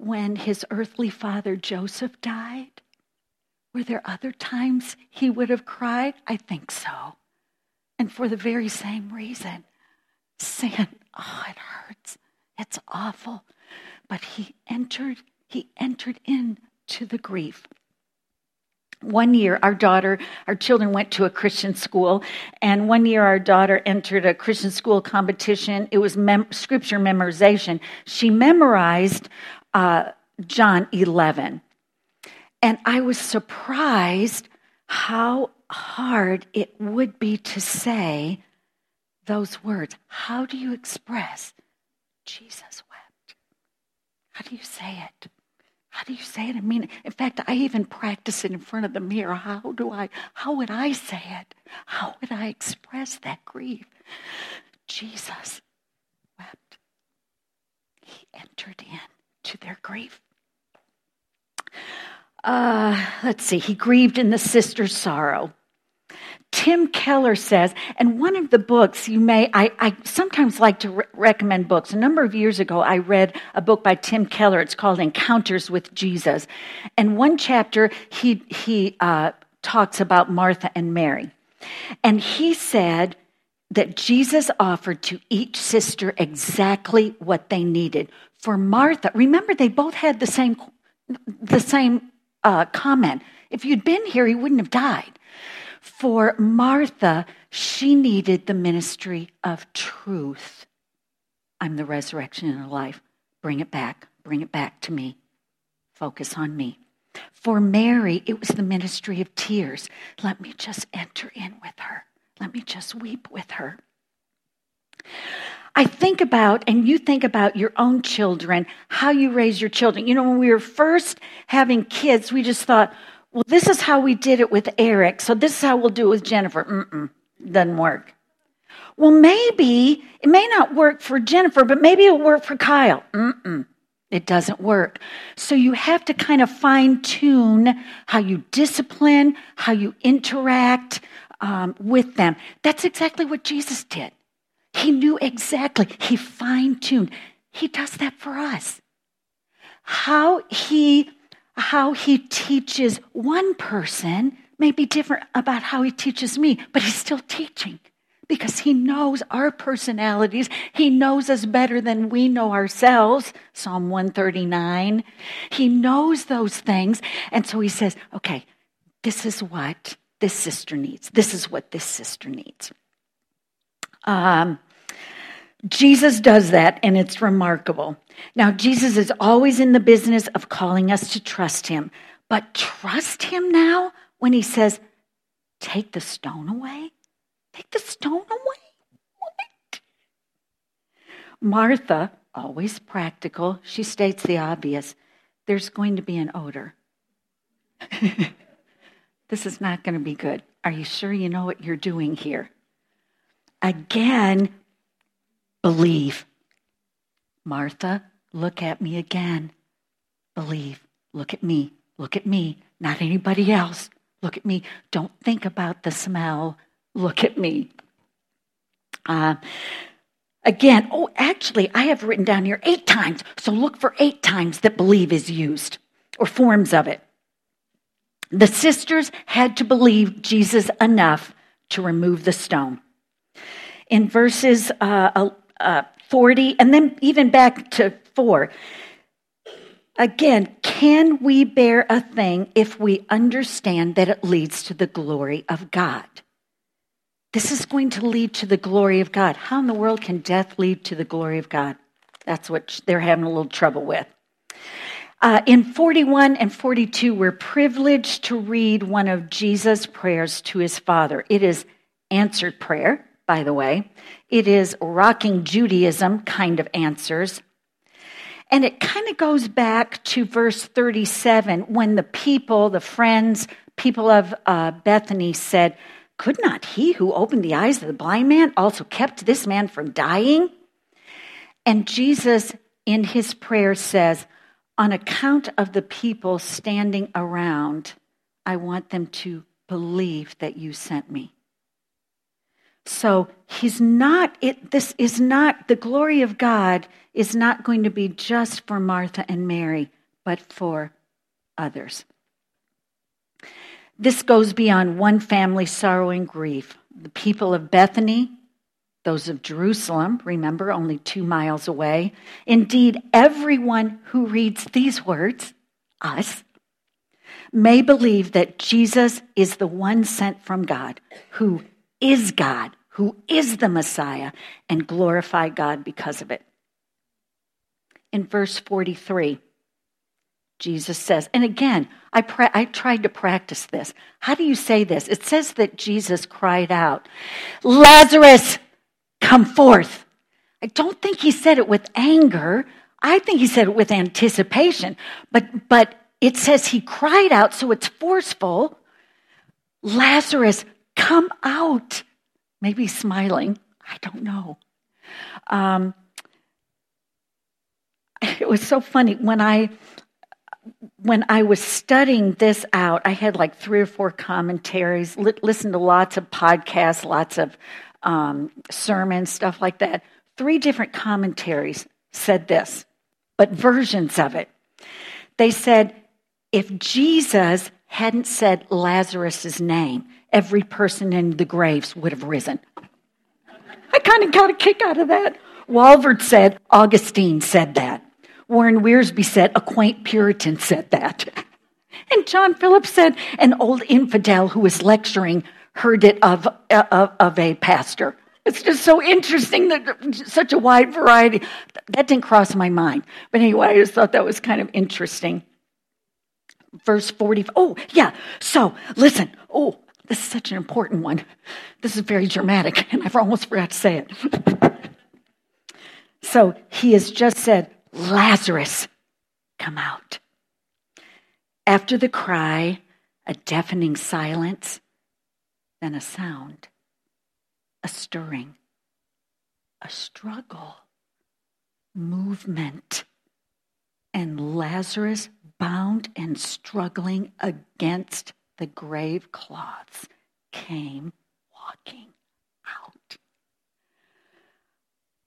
when his earthly father Joseph died? Were there other times he would have cried? I think so. And for the very same reason sin, oh, it hurts. It's awful. But he entered, he entered into the grief one year our daughter our children went to a christian school and one year our daughter entered a christian school competition it was mem- scripture memorization she memorized uh, john 11 and i was surprised how hard it would be to say those words how do you express jesus wept how do you say it how do you say it? I mean, in fact, I even practice it in front of the mirror. How do I, how would I say it? How would I express that grief? Jesus wept. he entered in to their grief. Uh, let's see, he grieved in the sister's sorrow. Tim Keller says, and one of the books you may, I, I sometimes like to re- recommend books. A number of years ago, I read a book by Tim Keller. It's called Encounters with Jesus. And one chapter, he, he uh, talks about Martha and Mary. And he said that Jesus offered to each sister exactly what they needed. For Martha, remember, they both had the same, the same uh, comment. If you'd been here, he wouldn't have died. For Martha, she needed the ministry of truth. I'm the resurrection and the life. Bring it back. Bring it back to me. Focus on me. For Mary, it was the ministry of tears. Let me just enter in with her. Let me just weep with her. I think about, and you think about your own children, how you raise your children. You know, when we were first having kids, we just thought, well, this is how we did it with Eric, so this is how we'll do it with Jennifer. Mm-mm, doesn't work. Well, maybe it may not work for Jennifer, but maybe it'll work for Kyle. Mm-mm, it doesn't work. So you have to kind of fine tune how you discipline, how you interact um, with them. That's exactly what Jesus did. He knew exactly, he fine tuned. He does that for us. How he how he teaches one person may be different about how he teaches me, but he's still teaching because he knows our personalities. He knows us better than we know ourselves. Psalm 139. He knows those things. And so he says, okay, this is what this sister needs. This is what this sister needs. Um, Jesus does that, and it's remarkable. Now, Jesus is always in the business of calling us to trust him, but trust him now when he says, Take the stone away? Take the stone away? What? Martha, always practical, she states the obvious there's going to be an odor. this is not going to be good. Are you sure you know what you're doing here? Again, believe. Martha, look at me again. Believe. Look at me. Look at me. Not anybody else. Look at me. Don't think about the smell. Look at me. Uh, again, oh, actually, I have written down here eight times. So look for eight times that believe is used or forms of it. The sisters had to believe Jesus enough to remove the stone. In verses uh, uh, 40, and then even back to 4. Again, can we bear a thing if we understand that it leads to the glory of God? This is going to lead to the glory of God. How in the world can death lead to the glory of God? That's what they're having a little trouble with. Uh, in 41 and 42, we're privileged to read one of Jesus' prayers to his Father. It is answered prayer by the way. It is rocking Judaism kind of answers. And it kind of goes back to verse 37 when the people, the friends, people of uh, Bethany said, Could not he who opened the eyes of the blind man also kept this man from dying? And Jesus, in his prayer, says, On account of the people standing around, I want them to believe that you sent me. So he's not, it, this is not, the glory of God is not going to be just for Martha and Mary, but for others. This goes beyond one family sorrow and grief. The people of Bethany, those of Jerusalem, remember, only two miles away. Indeed, everyone who reads these words, us, may believe that Jesus is the one sent from God who is God, who is the Messiah, and glorify God because of it. In verse 43, Jesus says, and again, I, pra- I tried to practice this. How do you say this? It says that Jesus cried out, Lazarus, come forth. I don't think he said it with anger. I think he said it with anticipation. But, but it says he cried out, so it's forceful. Lazarus, come out. Maybe smiling. I don't know. Um, it was so funny when I when I was studying this out, I had like three or four commentaries, li- listened to lots of podcasts, lots of um, sermons, stuff like that. Three different commentaries said this, but versions of it. They said if Jesus hadn't said Lazarus's name, every person in the graves would have risen. I kind of got a kick out of that. Walvoord said, Augustine said that. Warren Wiersbe said, a quaint Puritan said that. And John Phillips said, an old infidel who was lecturing heard it of, of, of a pastor. It's just so interesting that such a wide variety. That didn't cross my mind. But anyway, I just thought that was kind of interesting. Verse 40. Oh, yeah. So listen. Oh, this is such an important one. This is very dramatic, and I've almost forgot to say it. so he has just said, Lazarus, come out. After the cry, a deafening silence, then a sound, a stirring, a struggle, movement, and Lazarus bound and struggling against the grave cloths came walking out.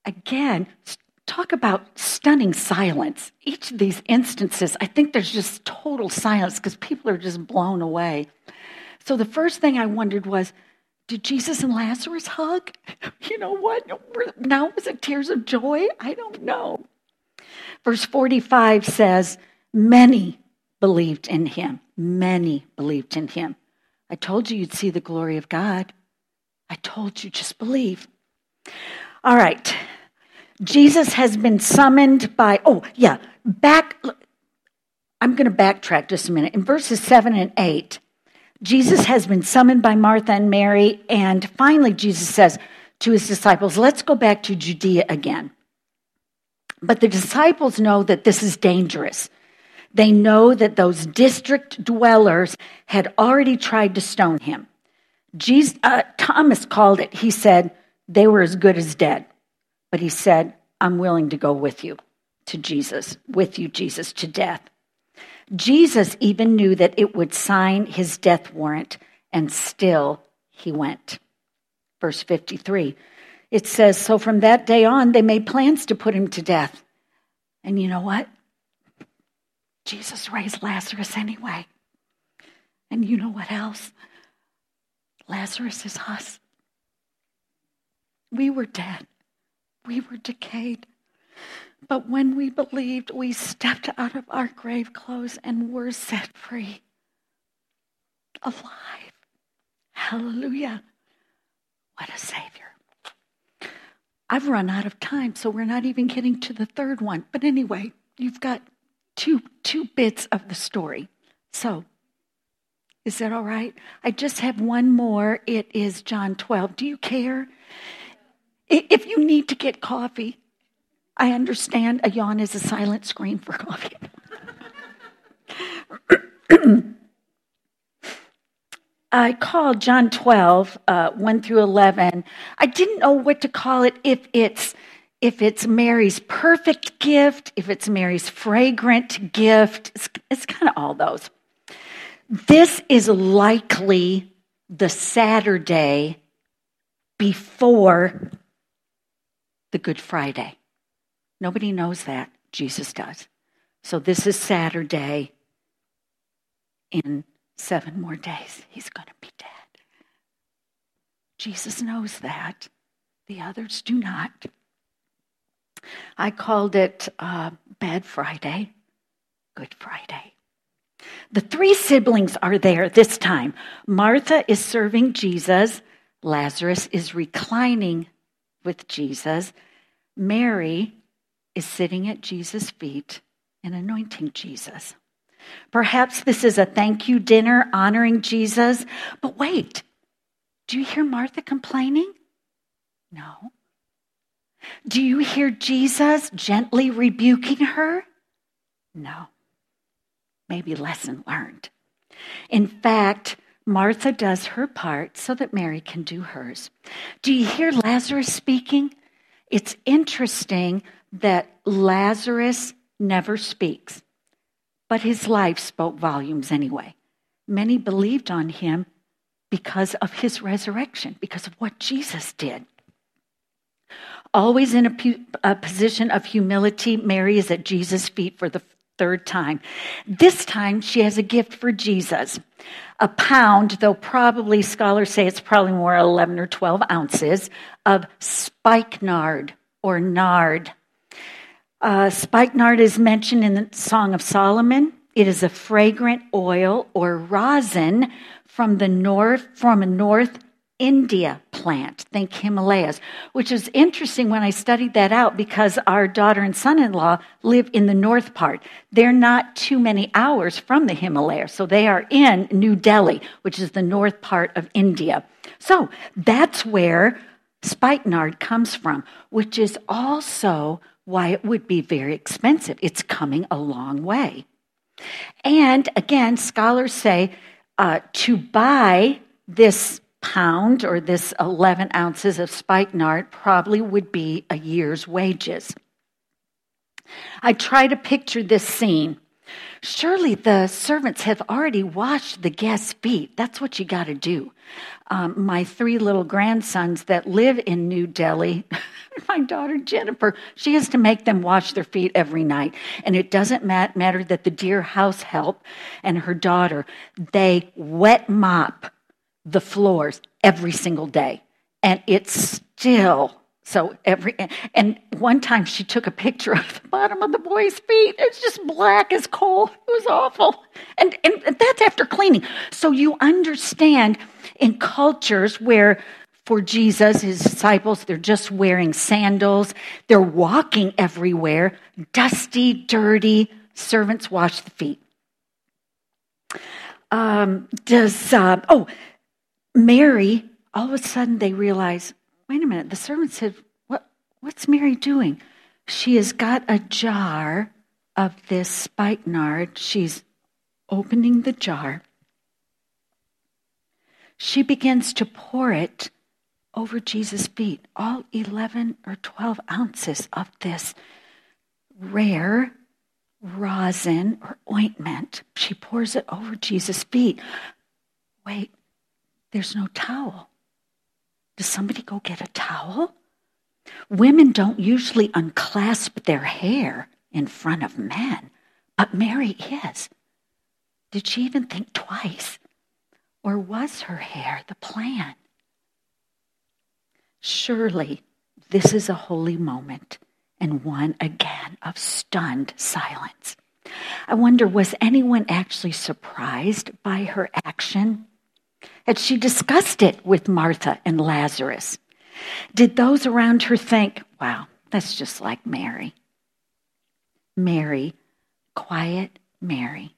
Again, talk about stunning silence. Each of these instances, I think there's just total silence because people are just blown away. So the first thing I wondered was, did Jesus and Lazarus hug? You know what? Now was it tears of joy? I don't know. Verse 45 says, Many believed in him. Many believed in him. I told you you'd see the glory of God. I told you, just believe. All right. Jesus has been summoned by, oh, yeah, back. I'm going to backtrack just a minute. In verses 7 and 8, Jesus has been summoned by Martha and Mary, and finally, Jesus says to his disciples, Let's go back to Judea again. But the disciples know that this is dangerous. They know that those district dwellers had already tried to stone him. Jesus, uh, Thomas called it, he said, they were as good as dead. But he said, I'm willing to go with you to Jesus, with you, Jesus, to death. Jesus even knew that it would sign his death warrant, and still he went. Verse 53, it says, So from that day on, they made plans to put him to death. And you know what? Jesus raised Lazarus anyway. And you know what else? Lazarus is us. We were dead, we were decayed. But when we believed, we stepped out of our grave clothes and were set free. Alive. Hallelujah. What a Savior. I've run out of time, so we're not even getting to the third one. But anyway, you've got two, two bits of the story. So, is that all right? I just have one more. It is John 12. Do you care? If you need to get coffee, I understand a yawn is a silent scream for coffee. I called John 12, uh, 1 through 11. I didn't know what to call it if it's if it's Mary's perfect gift, if it's Mary's fragrant gift, it's, it's kind of all those. This is likely the Saturday before the Good Friday. Nobody knows that. Jesus does. So this is Saturday. In seven more days, he's going to be dead. Jesus knows that. The others do not. I called it uh, Bad Friday, Good Friday. The three siblings are there this time. Martha is serving Jesus, Lazarus is reclining with Jesus, Mary is sitting at Jesus' feet and anointing Jesus. Perhaps this is a thank you dinner honoring Jesus. But wait, do you hear Martha complaining? No. Do you hear Jesus gently rebuking her? No. Maybe lesson learned. In fact, Martha does her part so that Mary can do hers. Do you hear Lazarus speaking? It's interesting that Lazarus never speaks, but his life spoke volumes anyway. Many believed on him because of his resurrection, because of what Jesus did. Always in a, pu- a, position of humility, Mary is at Jesus' feet for the third time. This time, she has a gift for Jesus. A pound, though probably scholars say it's probably more 11 or 12 ounces, of spikenard or nard. Uh, spikenard is mentioned in the Song of Solomon. It is a fragrant oil or rosin from the north, from a North India plant. Think Himalayas, which is interesting when I studied that out because our daughter and son in law live in the north part. They're not too many hours from the Himalayas, so they are in New Delhi, which is the north part of India. So that's where spikenard comes from, which is also why it would be very expensive. It's coming a long way. And again, scholars say uh, to buy this pound or this 11 ounces of spikenard probably would be a year's wages. I try to picture this scene. Surely the servants have already washed the guests' feet. That's what you got to do. Um, my three little grandsons that live in New Delhi, my daughter Jennifer, she has to make them wash their feet every night. And it doesn't mat- matter that the dear house help and her daughter, they wet mop the floors every single day. And it's still so every and one time she took a picture of the bottom of the boy's feet. It's just black as coal. It was awful. And and that's after cleaning. So you understand in cultures where for Jesus, his disciples, they're just wearing sandals. They're walking everywhere, dusty, dirty. Servants wash the feet. Um, does, uh, oh, Mary, all of a sudden they realize, wait a minute, the servant said, what, what's Mary doing? She has got a jar of this spikenard. She's opening the jar. She begins to pour it over Jesus' feet, all 11 or 12 ounces of this rare rosin or ointment. She pours it over Jesus' feet. Wait, there's no towel. Does somebody go get a towel? Women don't usually unclasp their hair in front of men, but Mary is. Did she even think twice? Or was her hair the plan? Surely this is a holy moment and one again of stunned silence. I wonder, was anyone actually surprised by her action? Had she discussed it with Martha and Lazarus? Did those around her think, wow, that's just like Mary? Mary, quiet Mary,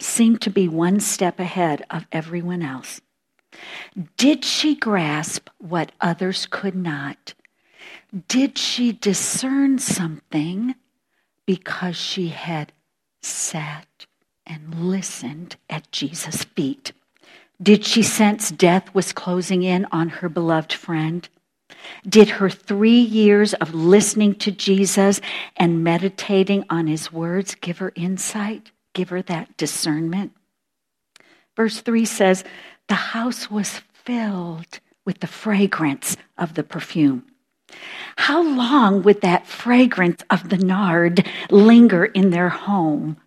seemed to be one step ahead of everyone else. Did she grasp what others could not? Did she discern something because she had sat and listened at Jesus' feet? Did she sense death was closing in on her beloved friend? Did her three years of listening to Jesus and meditating on his words give her insight, give her that discernment? Verse 3 says, The house was filled with the fragrance of the perfume. How long would that fragrance of the nard linger in their home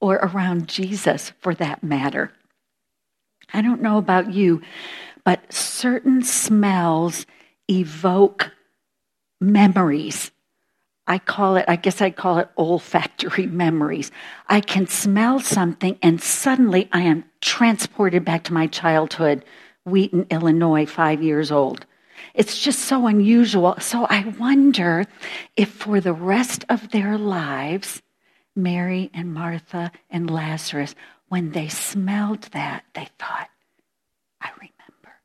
or around Jesus for that matter? I don't know about you, but certain smells evoke memories. I call it, I guess I call it olfactory memories. I can smell something and suddenly I am transported back to my childhood, Wheaton, Illinois, five years old. It's just so unusual. So I wonder if for the rest of their lives, Mary and Martha and Lazarus when they smelled that, they thought, I remember,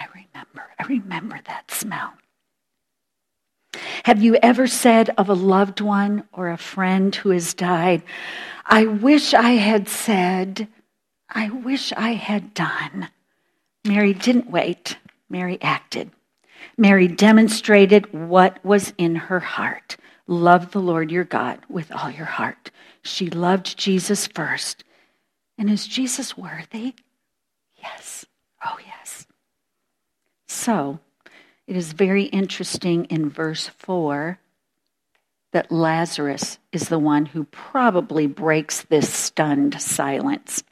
I remember, I remember that smell. Have you ever said of a loved one or a friend who has died, I wish I had said, I wish I had done? Mary didn't wait, Mary acted. Mary demonstrated what was in her heart, Love the Lord your God with all your heart. She loved Jesus first. And is Jesus worthy? Yes. Oh, yes. So, it is very interesting in verse 4 that Lazarus is the one who probably breaks this stunned silence.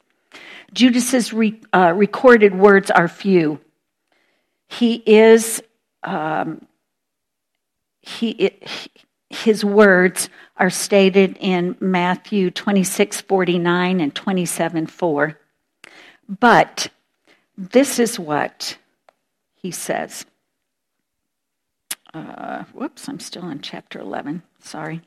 Judas's re, uh, recorded words are few. He is, um, he, it, his words are stated in Matthew 26 49 and 27 4. But this is what he says. Uh, whoops, I'm still in chapter 11. Sorry.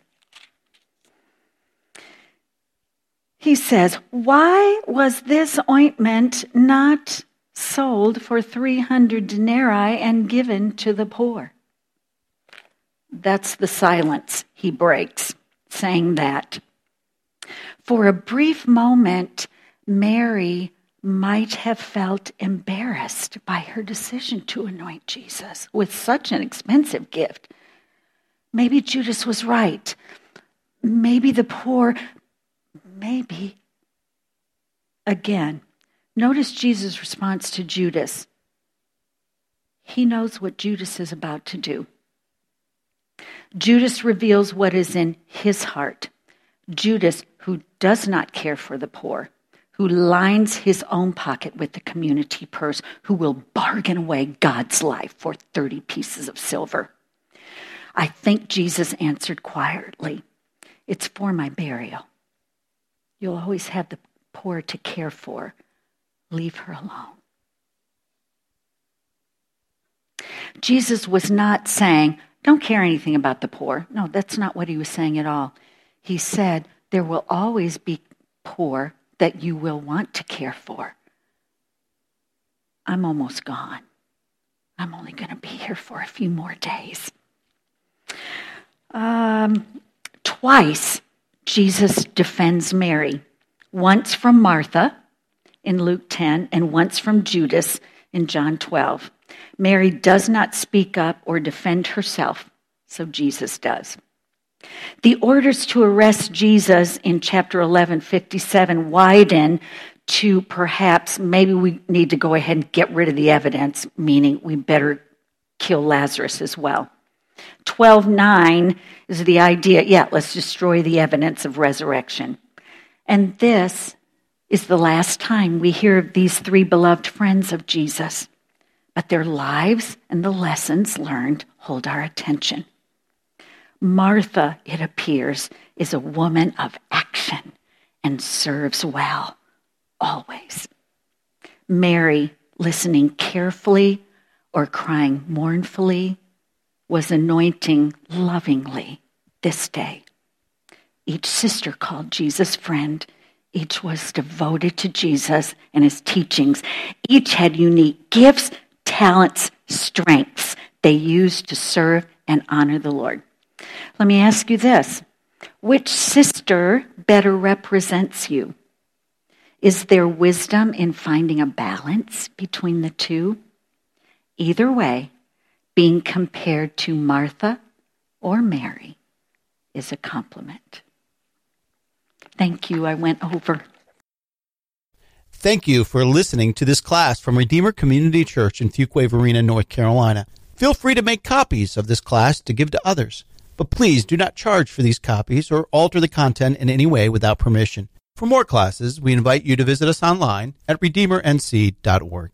He says, Why was this ointment not sold for 300 denarii and given to the poor? That's the silence he breaks, saying that. For a brief moment, Mary might have felt embarrassed by her decision to anoint Jesus with such an expensive gift. Maybe Judas was right. Maybe the poor, maybe. Again, notice Jesus' response to Judas. He knows what Judas is about to do. Judas reveals what is in his heart. Judas, who does not care for the poor, who lines his own pocket with the community purse, who will bargain away God's life for 30 pieces of silver. I think Jesus answered quietly, It's for my burial. You'll always have the poor to care for. Leave her alone. Jesus was not saying, Don't care anything about the poor. No, that's not what he was saying at all. He said, There will always be poor that you will want to care for. I'm almost gone. I'm only going to be here for a few more days. Um, twice, Jesus defends Mary once from Martha in Luke 10, and once from Judas in John 12. Mary does not speak up or defend herself, so Jesus does. The orders to arrest Jesus in chapter 11, 57 widen to perhaps maybe we need to go ahead and get rid of the evidence, meaning we better kill Lazarus as well. 12:9 is the idea, yeah, let's destroy the evidence of resurrection. And this is the last time we hear of these three beloved friends of Jesus. But their lives and the lessons learned hold our attention. Martha, it appears, is a woman of action and serves well, always. Mary, listening carefully or crying mournfully, was anointing lovingly this day. Each sister called Jesus friend. Each was devoted to Jesus and his teachings. Each had unique gifts, talents, strengths they used to serve and honor the Lord. Let me ask you this which sister better represents you? Is there wisdom in finding a balance between the two? Either way, being compared to Martha or Mary is a compliment. Thank you. I went over. Thank you for listening to this class from Redeemer Community Church in Fuquay Varina, North Carolina. Feel free to make copies of this class to give to others, but please do not charge for these copies or alter the content in any way without permission. For more classes, we invite you to visit us online at redeemernc.org.